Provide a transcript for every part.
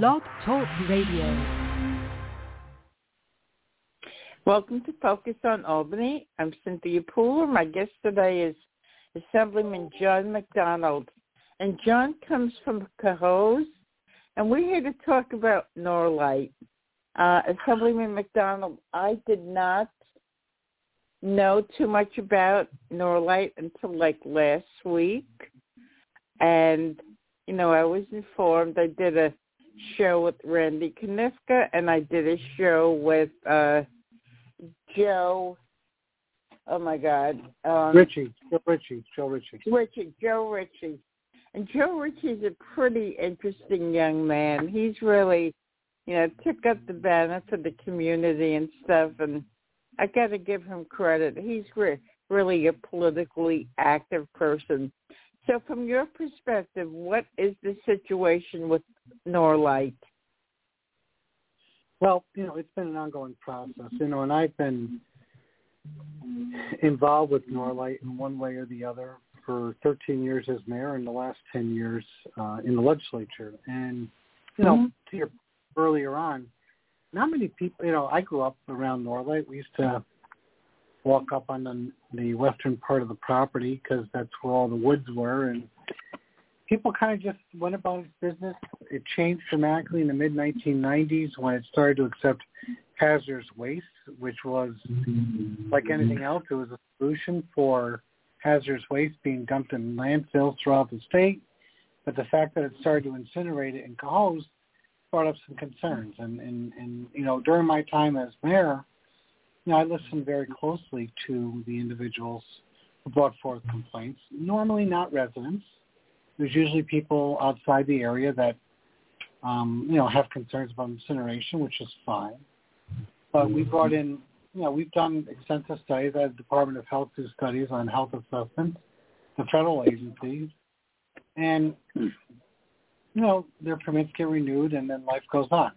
Blog Talk Radio. Welcome to Focus on Albany. I'm Cynthia Pooler. My guest today is Assemblyman John McDonald. And John comes from Cohoes, and we're here to talk about Norlite. Uh, Assemblyman McDonald, I did not know too much about Norlite until like last week. And, you know, I was informed. I did a show with Randy Knifka and I did a show with uh Joe oh my God. Um Ritchie. Joe Ritchie. Joe Ritchie. Ritchie, Joe Ritchie. And Joe Ritchie's a pretty interesting young man. He's really, you know, took up the banner for the community and stuff and I gotta give him credit. He's re- really a politically active person. So from your perspective, what is the situation with Norlite? Well, you know, it's been an ongoing process, you know, and I've been involved with Norlite in one way or the other for 13 years as mayor and the last 10 years uh, in the legislature. And, you know, mm-hmm. to your earlier on, not many people, you know, I grew up around Norlite. We used to walk up on the, the western part of the property because that's where all the woods were. And people kind of just went about its business. It changed dramatically in the mid 1990s when it started to accept hazardous waste, which was like anything else, it was a solution for hazardous waste being dumped in landfills throughout the state. But the fact that it started to incinerate it in Cohoes brought up some concerns. And, and, and you know, during my time as mayor, know, I listened very closely to the individuals who brought forth complaints. Normally not residents. There's usually people outside the area that, um, you know, have concerns about incineration, which is fine. But we brought in, you know, we've done extensive studies at the Department of Health do studies on health assessments, the federal agencies, and, you know, their permits get renewed and then life goes on.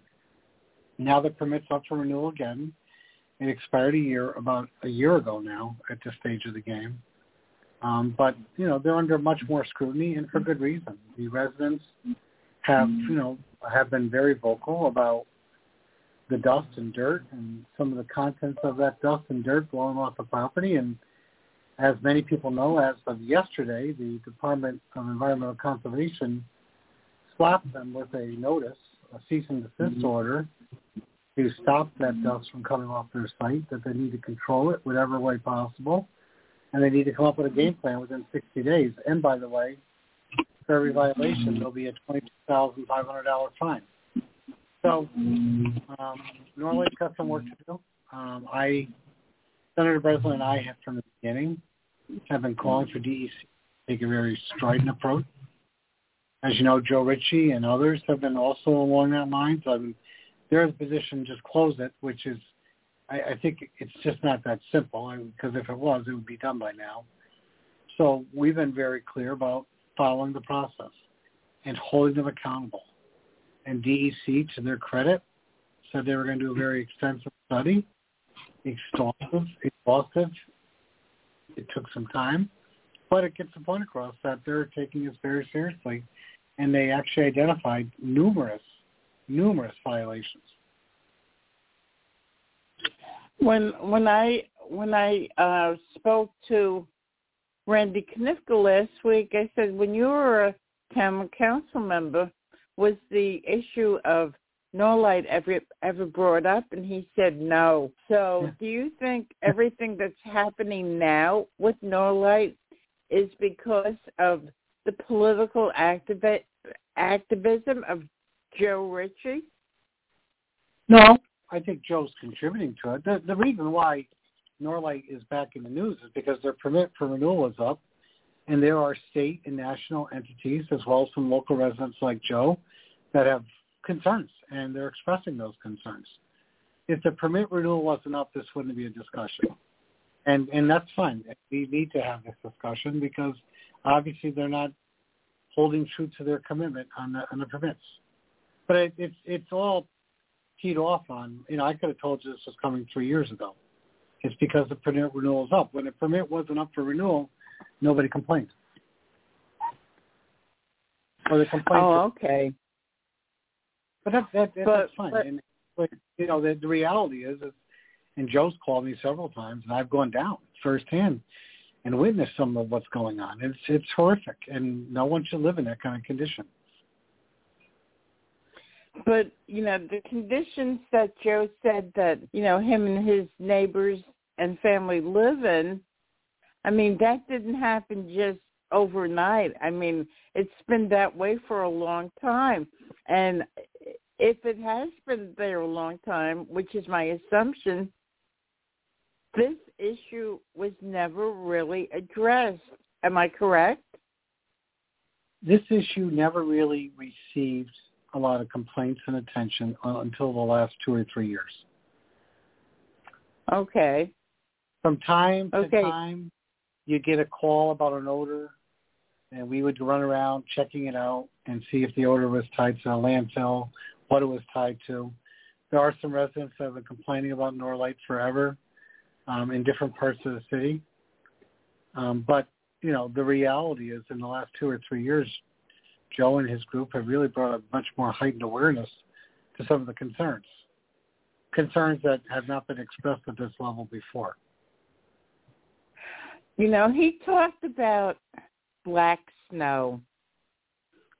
Now the permit's up for renewal again it expired a year about a year ago now at this stage of the game. Um, but you know they're under much more scrutiny and for good reason. The residents have you know have been very vocal about the dust and dirt and some of the contents of that dust and dirt blowing off the property. And as many people know, as of yesterday, the Department of Environmental Conservation slapped them with a notice, a cease and desist mm-hmm. order, to stop that dust from coming off their site, that they need to control it whatever way possible, and they need to come up with a game plan within 60 days. And by the way, for every violation, there'll be a $22,500 fine. So um, Norlite's got some work to do. Um, I, Senator Breslin and I have from the beginning have been calling for DEC to take a very strident approach. As you know, Joe Ritchie and others have been also along that line. So I've been they're in a position to just close it, which is, I, I think it's just not that simple. Because if it was, it would be done by now. So we've been very clear about following the process and holding them accountable. And DEC, to their credit, said they were going to do a very extensive study, exhaustive, exhaustive. It took some time, but it gets the point across that they're taking this very seriously, and they actually identified numerous numerous violations. When when I when I uh, spoke to Randy Knifka last week, I said when you were a town council member, was the issue of Norlite ever ever brought up? And he said no. So yeah. do you think everything that's happening now with Norlite is because of the political activi- activism of Joe Ritchie? No, I think Joe's contributing to it. The, the reason why Norlite is back in the news is because their permit for renewal is up, and there are state and national entities as well as some local residents like Joe that have concerns, and they're expressing those concerns. If the permit renewal wasn't up, this wouldn't be a discussion, and and that's fine. We need to have this discussion because obviously they're not holding true to their commitment on the on the permits. But it, it's it's all teed off on. You know, I could have told you this was coming three years ago. It's because the permit renewal is up. When the permit wasn't up for renewal, nobody complained. Or the complaint. Oh, okay. But that, that, that But- that's fine. but- and but you know, the, the reality is, is, and Joe's called me several times, and I've gone down firsthand and witnessed some of what's going on. It's it's horrific, and no one should live in that kind of condition. But you know the conditions that Joe said that you know him and his neighbors and family live in. I mean that didn't happen just overnight. I mean it's been that way for a long time, and if it has been there a long time, which is my assumption, this issue was never really addressed. Am I correct? This issue never really received a lot of complaints and attention uh, until the last two or three years. Okay. From time to Okay. time, you get a call about an odor, and we would run around checking it out and see if the odor was tied to a landfill, what it was tied to. There are some residents that have been complaining about Norlite forever um, in different parts of the city. Um, but, you know, the reality is in the last two or three years, Joe and his group have really brought a much more heightened awareness to some of the concerns, concerns that have not been expressed at this level before. You know, he talked about black snow,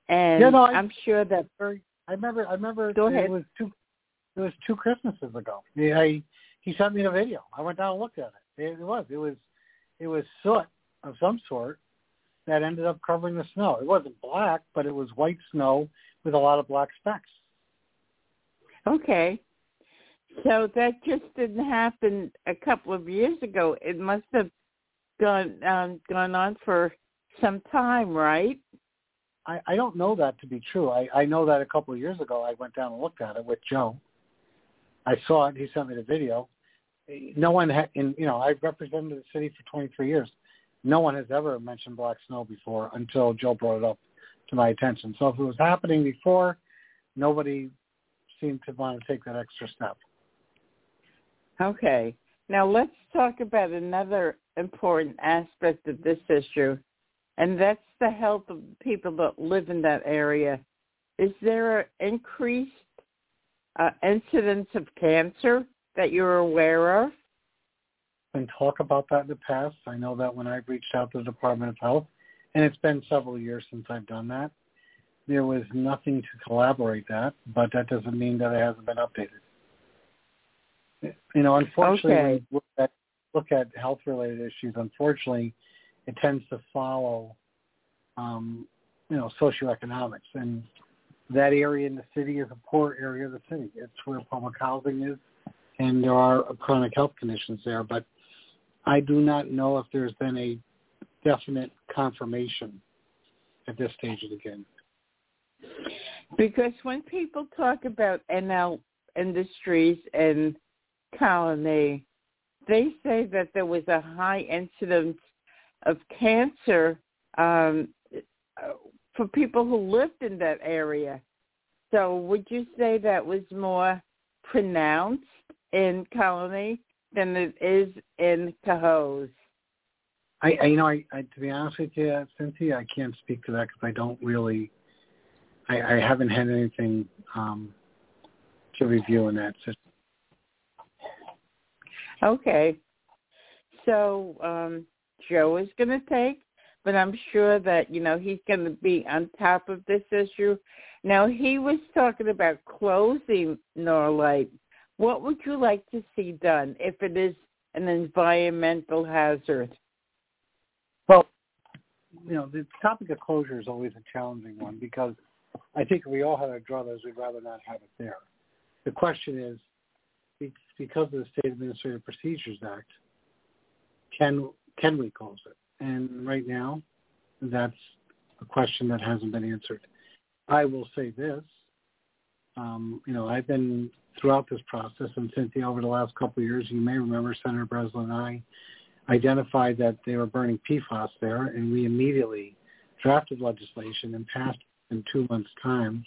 and Yeah, no, I- I'm sure that. very. I remember. I remember. Go it ahead. was two. It was two Christmases ago. I, he sent me the video. I went down and looked at it. It, it was. It was. It was soot of some sort that ended up covering the snow. It wasn't black, but it was white snow with a lot of black specks. Okay, so that just didn't happen a couple of years ago. It must have gone um, gone on for some time, right? I, I don't know that to be true. I, I know that a couple of years ago I went down and looked at it with Joe. I saw it. He sent me the video. No one had, in you know, I've represented the city for 23 years. No one has ever mentioned black snow before until Joe brought it up to my attention. So if it was happening before, nobody seemed to want to take that extra step. Okay. Now let's talk about another important aspect of this issue, and that's the health of people that live in that area. Is there an increased uh, incidence of cancer that you're aware of? Been talk about that in the past. I know that when I've reached out to the Department of Health, and it's been several years since I've done that, there was nothing to collaborate that, but that doesn't mean that it hasn't been updated. You know, unfortunately, when Okay. you look at, look at health-related issues, unfortunately, it tends to follow, um, you know, socioeconomics. And that area in the city is a poor area of the city. It's where public housing is, and there are chronic health conditions there. But I do not know if there's been a definite confirmation at this stage of the game. Because when people talk about NL Industries and Colonie, they say that there was a high incidence of cancer um, for people who lived in that area. So would you say that was more pronounced in Colonie than it is in Cohoes? I, I you know, I, I to be honest with you, Cynthia, I can't speak to that because I don't really, I, I haven't had anything um, to review in that system. Okay. So um, Joe is going to take, but I'm sure that, you know, he's going to be on top of this issue. Now, he was talking about closing Norlite. What would you like to see done if it is an environmental hazard? Well, you know, the topic of closure is always a challenging one because I think we all have our druthers. We'd rather not have it there. The question is, because of the State Administrative Procedures Act, can can we close it? And right now, that's a question that hasn't been answered. I will say this. Um, you know, I've been throughout this process, and Cynthia, over the last couple of years, you may remember Senator Breslin and I identified that they were burning PFAS there, and we immediately drafted legislation and passed in two months' time.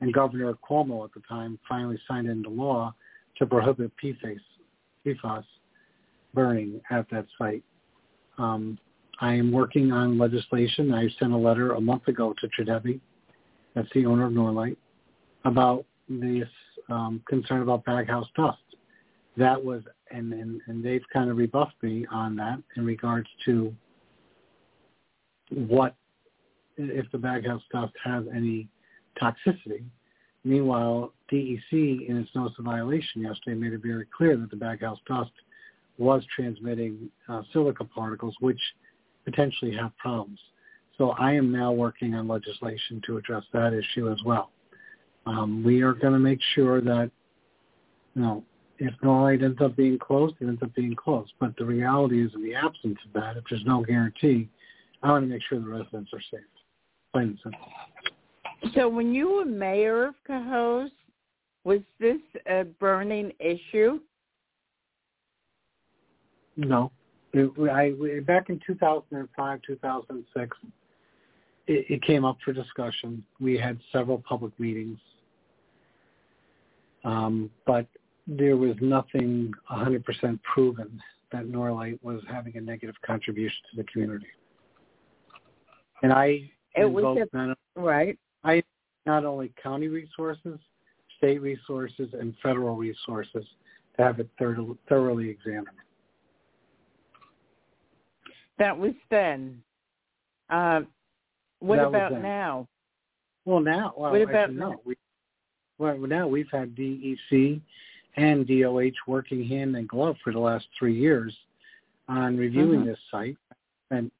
And Governor Cuomo at the time finally signed into law to prohibit PFAS, PFAS burning at that site. Um, I am working on legislation. I sent a letter a month ago to Tradebe, that's the owner of Norlite, about this um, concern about baghouse dust. That was, and, and, and they've kind of rebuffed me on that in regards to what if the baghouse dust has any toxicity. Meanwhile, DEC, in its notice of violation yesterday, made it very clear that the baghouse dust was transmitting uh, silica particles, which potentially have problems. So I am now working on legislation to address that issue as well. Um, we are going to make sure that, you know, if Norlite ends up being closed, it ends up being closed. But the reality is, in the absence of that, if there's no guarantee, I want to make sure the residents are safe. Plain and simple. So when you were mayor of Cohoes, was this a burning issue? No. It, I, back in 2005, 2006, it, it came up for discussion. We had several public meetings. Um, but there was nothing 100% proven that Norlite was having a negative contribution to the community. And I it was a, not, right. I not only county resources, state resources, and federal resources to have it thoroughly examined. That was then. Uh, what that about now? Well, now, well, what about now? We, well, now we've had DEC and DOH working hand in glove for the last three years on reviewing mm-hmm. this site, and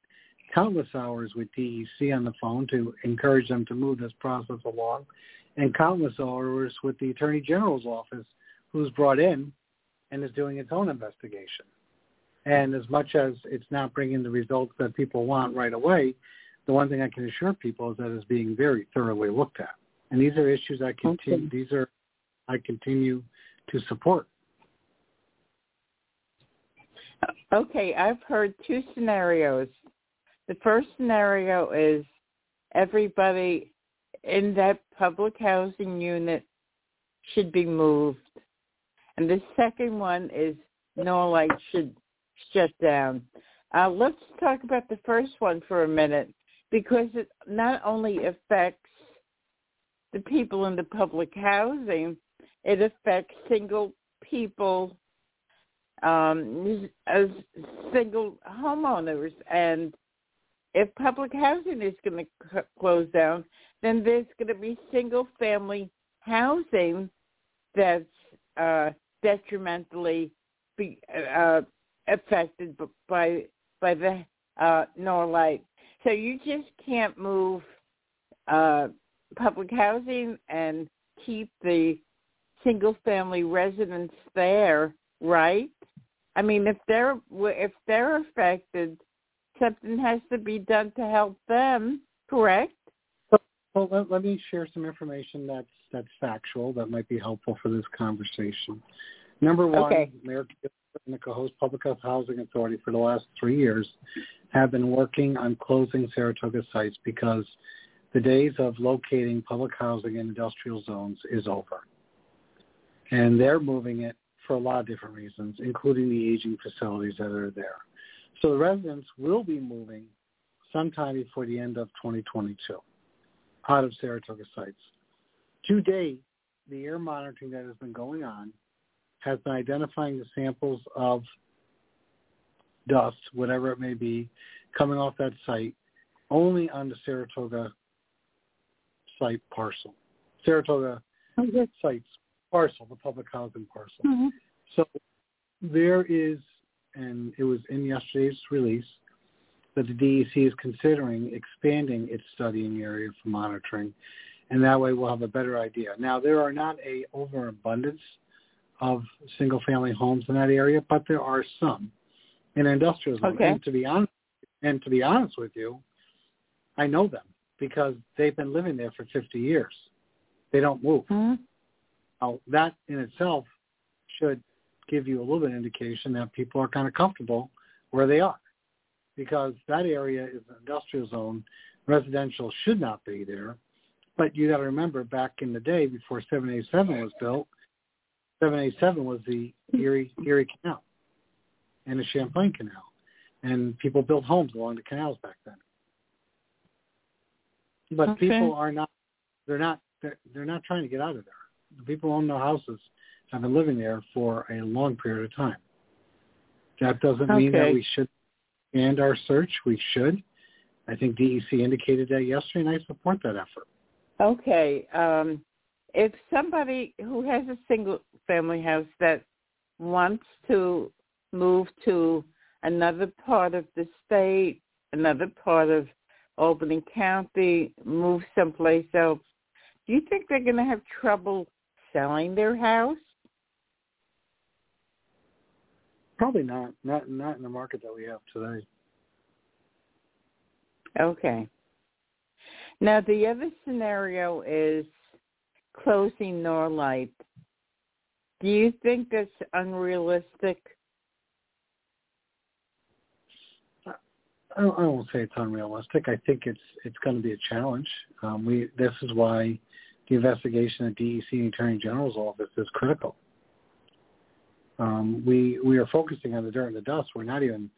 countless hours with DEC on the phone to encourage them to move this process along, and countless hours with the Attorney General's office, who's brought in and is doing its own investigation. And as much as it's not bringing the results that people want right away, the one thing I can assure people is that it's being very thoroughly looked at. And these are issues I continue. Okay. These are I continue to support. Okay, I've heard two scenarios. The first scenario is everybody in that public housing unit should be moved. And the second one is Norlite should shut down. Uh, let's talk about the first one for a minute because it not only affects the people in the public housing, it affects single people um, as single homeowners. And if public housing is going to c- close down, then there's going to be single family housing that's uh, detrimentally be, uh, affected by by the uh, Norlite. So you just can't move uh, public housing and keep the single family residents there, right? I mean, if they're if they're affected, something has to be done to help them, correct? Well, let, let me share some information that's that's factual that might be helpful for this conversation. Number one, okay. Mayor and the Cohoes Public Housing Authority for the last three years have been working on closing Saratoga sites because the days of locating public housing in industrial zones is over. And they're moving it for a lot of different reasons, including the aging facilities that are there. So the residents will be moving sometime before the end of 2022 out of Saratoga sites. To date, the air monitoring that has been going on has been identifying the samples of dust, whatever it may be, coming off that site only on the Saratoga site parcel. Saratoga okay. sites parcel, the public housing parcel. Mm-hmm. So there is, and it was in yesterday's release, that the DEC is considering expanding its studying area for monitoring, and that way we'll have a better idea. Now, there are not a overabundance of single-family homes in that area, but there are some in industrial. Okay. And to be honest, and to be honest with you, I know them because they've been living there for 50 years. They don't move. Mm-hmm. Now, that in itself should give you a little bit of indication that people are kind of comfortable where they are because that area is an industrial zone. Residential should not be there. But you got to remember back in the day before 787 was built, 787 was the Erie, Erie Canal and the Champlain Canal. And people built homes along the canals back then. But okay. people are not, they're not, they're, they're not trying to get out of there. The people own the houses have been living there for a long period of time. That doesn't mean that we should end our search. We should. I think DEC indicated that yesterday, and I support that effort. Okay. Um, if somebody who has a single family house that wants to move to another part of the state, another part of Albany County, move someplace else, do you think they're going to have trouble selling their house? Probably not. Not not in the market that we have today. Okay. Now the other scenario is closing Norlite. Do you think that's unrealistic? I I won't say it's unrealistic. I think it's it's going to be a challenge. Um, we this is why the investigation at DEC and Attorney General's office is critical. Um, we we are focusing on the dirt and the dust. We're not even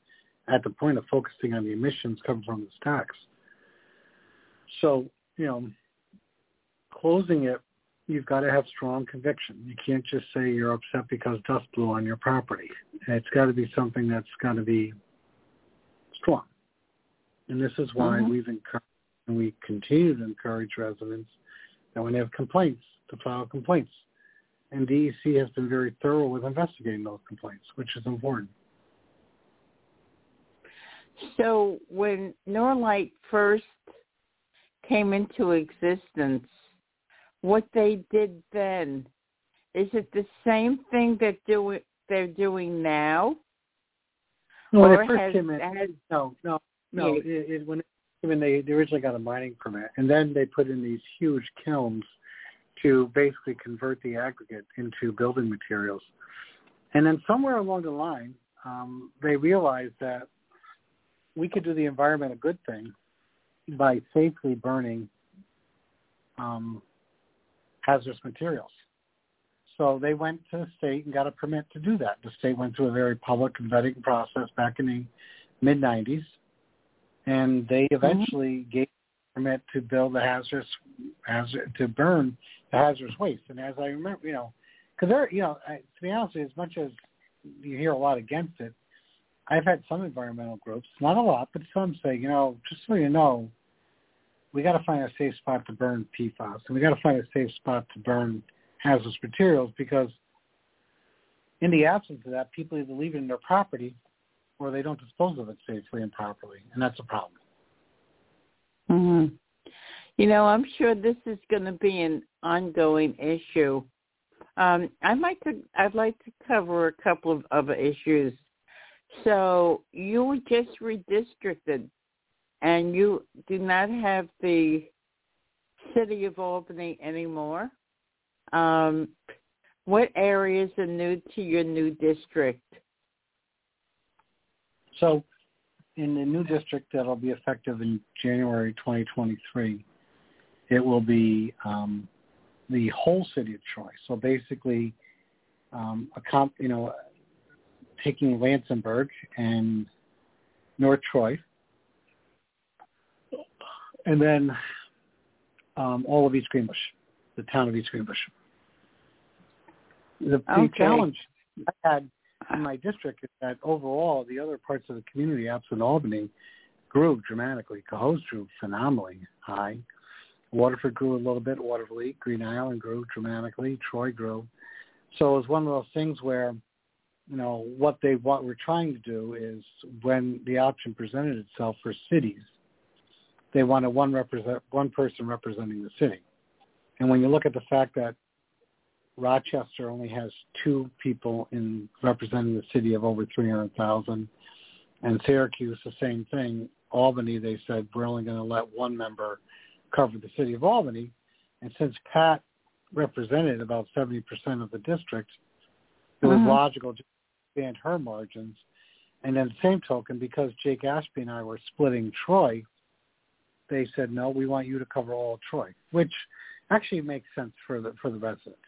at the point of focusing on the emissions coming from the stacks. So you know, closing it, you've got to have strong conviction. You can't just say you're upset because dust blew on your property. It's got to be something that's got to be strong. And this is why Mhm. we've encouraged and we continue to encourage residents that when they have complaints to file complaints. And DEC has been very thorough with investigating those complaints, which is important. So when Norlite first came into existence, what they did then, is it the same thing that do they're doing now? No, when it first has- came in, has- no, no, no. It, it, when came they, they originally got a mining permit, and then they put in these huge kilns to basically convert the aggregate into building materials. And then somewhere along the line, um, they realized that we could do the environment a good thing by safely burning um, hazardous materials. So they went to the state and got a permit to do that. The state went through a very public vetting process back in the mid 90s, and they mm-hmm. eventually gave permit to build the hazardous, hazard to burn the hazardous waste. And as I remember, you know, because there, you know, I, to be honest, you, as much as you hear a lot against it, I've had some environmental groups, not a lot, but some say, you know, just so you know, we got to find a safe spot to burn PFAS, and we got to find a safe spot to burn hazardous materials because in the absence of that, people either leave it in their property or they don't dispose of it safely and properly, and that's a problem. hmm You know, I'm sure this is going to be an ongoing issue. Um, I'd like to I'd like to cover a couple of other issues. So you were just redistricted, and you do not have the city of Albany anymore. Um, what areas are new to your new district? So in the new district that'll be effective in January 2023, it will be um, the whole city of Troy. So basically, um, a comp, you know, taking Lansingburgh and North Troy, and then um, all of East Greenbush, the town of East Greenbush. The, the Okay. challenge I had in my district is that overall the other parts of the community outside Albany grew dramatically. Cohoes grew phenomenally high. Waterford grew a little bit. Watervliet, Green Island grew dramatically. Troy grew. So it was one of those things where, you know, what they what we're trying to do is when the option presented itself for cities, they wanted one represent one person representing the city. And when you look at the fact that Rochester only has two people in representing the city of over 300,000, and Syracuse the same thing. Albany, they said we're only going to let one member cover the city of Albany, and since Pat represented about 70% of the district, it was Mhm. logical to expand her margins. And then the same token, because Jake Ashby and I were splitting Troy, they said, no, we want you to cover all of Troy, which actually makes sense for the for the residents.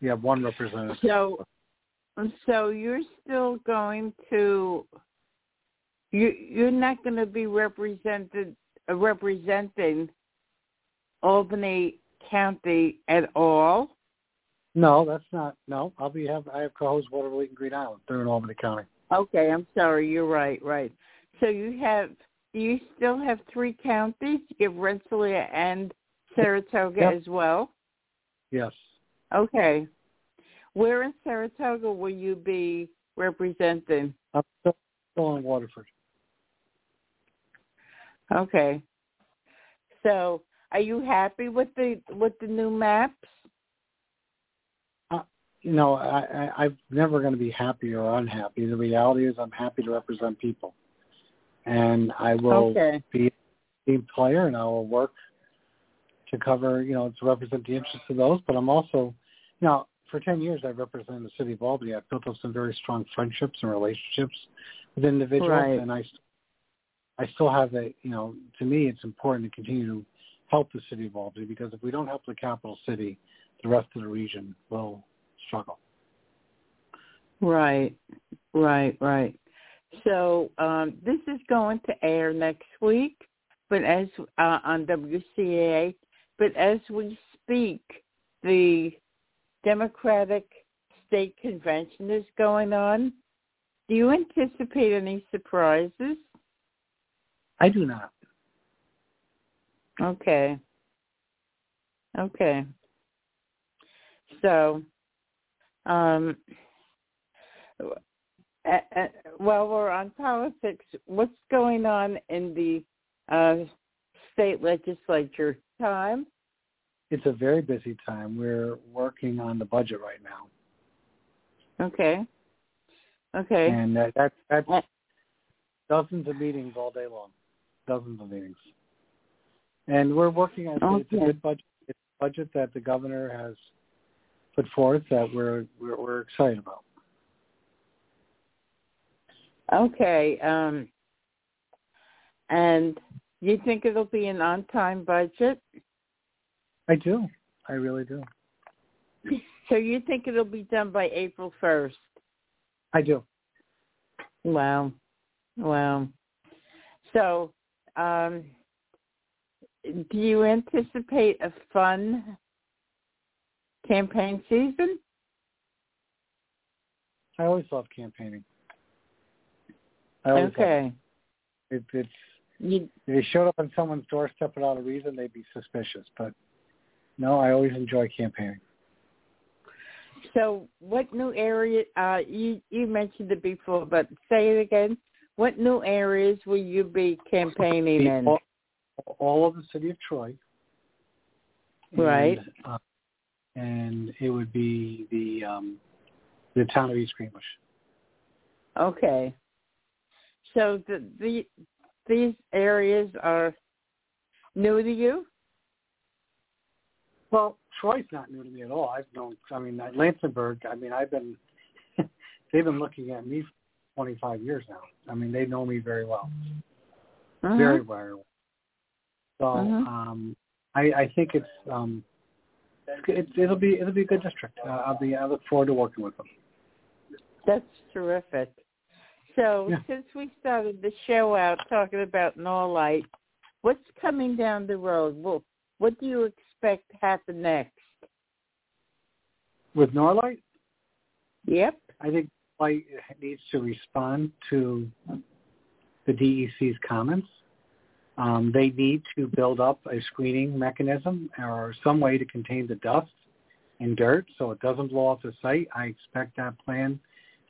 You have one representative. So, so you're still going to you you're not going to be represented uh, representing Albany County at all? No, that's not. No, I'll be have. I have Cohoes Watervliet and Green Island. They're in Albany County. Okay, I'm sorry. You're right. Right. So you have. Do you still have three counties? You have Rensselaer and Saratoga Yep. as well. Yes. Okay. Where in Saratoga will you be representing? I'm still, in Waterford. Okay. So, are you happy with the with the new maps? Uh, you know, I, I, I'm never going to be happy or unhappy. The reality is, I'm happy to represent people, and I will Okay. be a team player, and I will work to cover, you know, to represent the interests of those. But I'm also, you know, for 10 years I've represented the city of Albany. I've built up some very strong friendships and relationships with individuals, Right. and I, I still have a, you know, to me it's important to continue to help the city of Albany because if we don't help the capital city, the rest of the region will struggle. Right, right, right. So um, this is going to air next week, but as uh, on WCAA, but as we speak, the Democratic State Convention is going on. Do you anticipate any surprises? I do not. Okay. Okay. So, um, a- while we're on politics, what's going on in the uh, state legislature time? It's a very busy time. We're working on the budget right now, Okay. Okay. and that, that that's Uh, dozens of meetings all day long, dozens of meetings. And we're working on it's a good budget. It's a budget that the governor has put forth that we're we're, we're excited about. Okay. Um, and you think it'll be an on-time budget? I do. I really do. So you think it'll be done by April 1st? I do. Wow. Wow. So, um, do you anticipate a fun campaign season? I always love campaigning. I always Okay. it. It, it's You, if they showed up on someone's doorstep without a reason, they'd be suspicious. But no, I always enjoy campaigning. so what new area, uh, you, you mentioned it before, but say it again. What new areas will you be campaigning in? all, all of the city of Troy. Right. And, uh, and it would be the um, the town of East Greenbush. Okay. So the, the these areas are new to you? Well, Troy's not new to me at all. I've known. I mean, at Lansingburgh. I mean, I've been. they've been looking at me for 25 years now. I mean, they know me very well, Uh-huh. very very well. So Mhm. um, I, I think it's um, it, it'll be it'll be a good district. Uh, I'll be. I look forward to working with them. That's terrific. So Yeah. since we started the show out talking about Norlite, what's coming down the road? Well, what do you expect to happen next? With Norlite, Yep. I think Light needs to respond to the DEC's comments. Um, they need to build up a screening mechanism or some way to contain the dust and dirt so it doesn't blow off the site. I expect that plan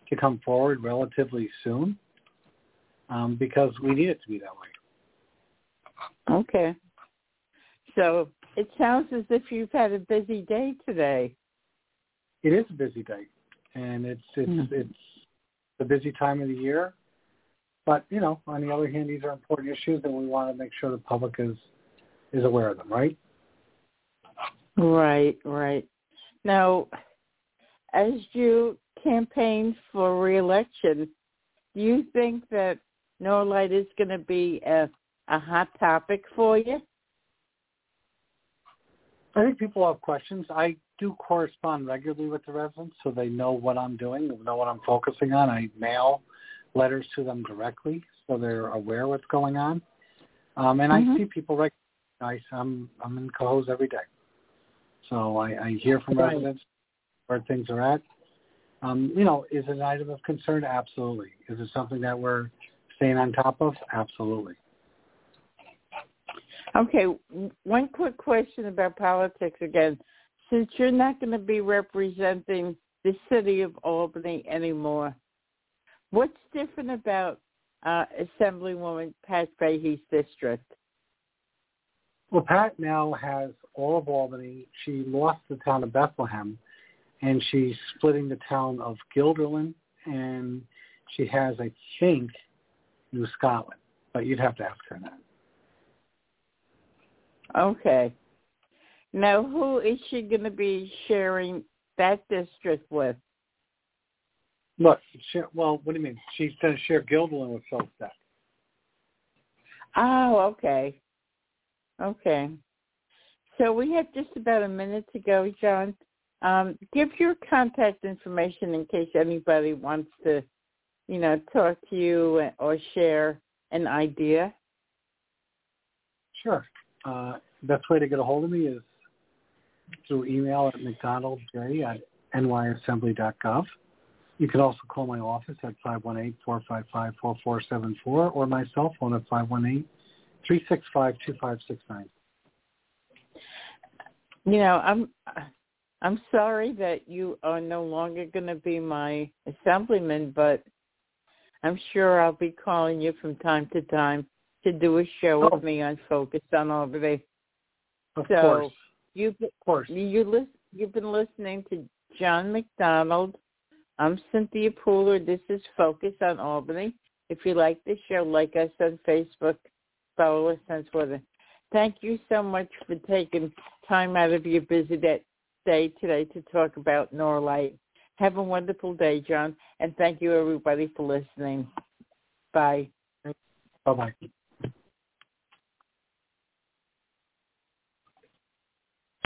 to come forward relatively soon um, because we need it to be that way. Okay. So it sounds as if you've had a busy day today. It is a busy day, and it's it's Hmm. it's a busy time of the year. But you know, on the other hand, these are important issues, and we want to make sure the public is is aware of them, right? Right, right. Now, as you campaign for reelection, do you think that Norlite is going to be a, a hot topic for you? I think people have questions. I do correspond regularly with the residents, so they know what I'm doing, they know what I'm focusing on. I mail letters to them directly, so they're aware what's going on. Um, and Mhm. I see people. I, I'm I'm in Cohoes every day, So I, I hear from Right. residents where things are at. Um, you know, is it an item of concern? Absolutely. Is it something that we're staying on top of? Absolutely. Okay, one quick question about politics again. Since you're not going to be representing the city of Albany anymore, what's different about uh, Assemblywoman Pat Fahey's district? Well, Pat now has all of Albany. She lost the town of Bethlehem, and she's splitting the town of Guilderland, and she has, I think, New Scotland. But you'd have to ask her that. Okay. Now, who is she going to be sharing that district with? Look, she, well, what do you mean? She's going to share Guilderland with Phil Steck. Oh, okay. Okay. So we have just about a minute to go, John. Um, give your contact information in case anybody wants to, you know, talk to you or share an idea. Sure. Uh, best way to get a hold of me is through email at mcdonaldj at nyassembly.gov. You can also call my office at 518-455-4474 or my cell phone at 518-365-2569. You know, I'm I'm sorry that you are no longer going to be my assemblyman, but I'm sure I'll be calling you from time to time to do a show Oh. with me on Focus on Albany. Of So- course. You've Of course. you you've been listening to John McDonald. I'm Cynthia Pooler. This is Focus on Albany. If you like the show, like us on Facebook, follow us on Twitter. Thank you so much for taking time out of your busy day, day today to talk about Norlite. Have a wonderful day, John, and thank you everybody for listening. Bye. Bye-bye.